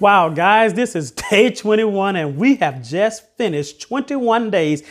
Wow, guys, this is day 21, and we have just finished 21 days,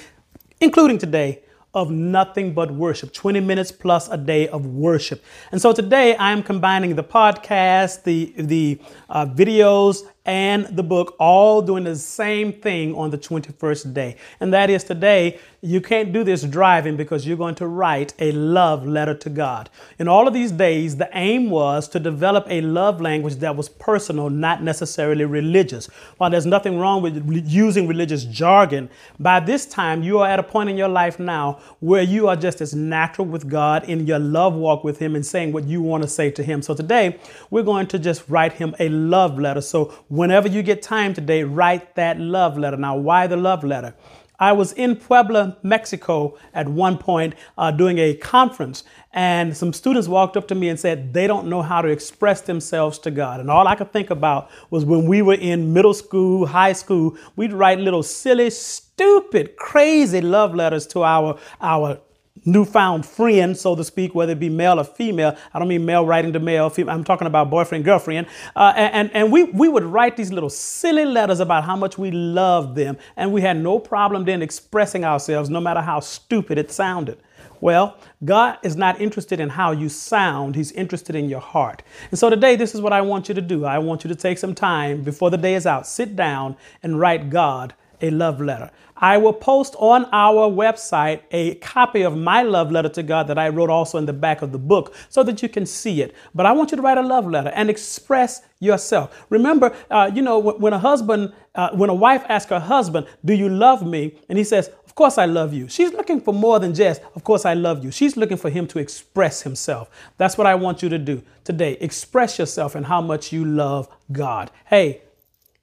including today, of nothing but worship 20 minutes plus a day of worship. And so today I am combining the podcast, the, the uh, videos, and the book all doing the same thing on the 21st day. And that is today, you can't do this driving because you're going to write a love letter to God. In all of these days, the aim was to develop a love language that was personal, not necessarily religious. While there's nothing wrong with using religious jargon, by this time you are at a point in your life now where you are just as natural with God in your love walk with Him and saying what you want to say to Him. So today, we're going to just write Him a love letter. So whenever you get time today, write that love letter. Now, why the love letter? I was in Puebla, Mexico at one point uh, doing a conference, and some students walked up to me and said they don't know how to express themselves to God. And all I could think about was when we were in middle school, high school, we'd write little silly, stupid, crazy love letters to our, our newfound friend, so to speak, whether it be male or female. I don't mean male writing to male. Female. I'm talking about boyfriend, girlfriend. Uh, and and we, we would write these little silly letters about how much we loved them. And we had no problem then expressing ourselves, no matter how stupid it sounded. Well, God is not interested in how you sound. He's interested in your heart. And so today, this is what I want you to do. I want you to take some time before the day is out, sit down and write God a love letter. I will post on our website a copy of my love letter to God that I wrote also in the back of the book so that you can see it. But I want you to write a love letter and express yourself. Remember, uh, you know, when a husband, uh, when a wife asks her husband, Do you love me? And he says, Of course I love you. She's looking for more than just, Of course I love you. She's looking for him to express himself. That's what I want you to do today. Express yourself and how much you love God. Hey,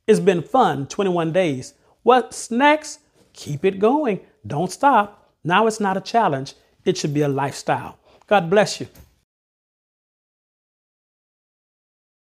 it's been fun 21 days. What's next? Keep it going. Don't stop. Now it's not a challenge, it should be a lifestyle. God bless you.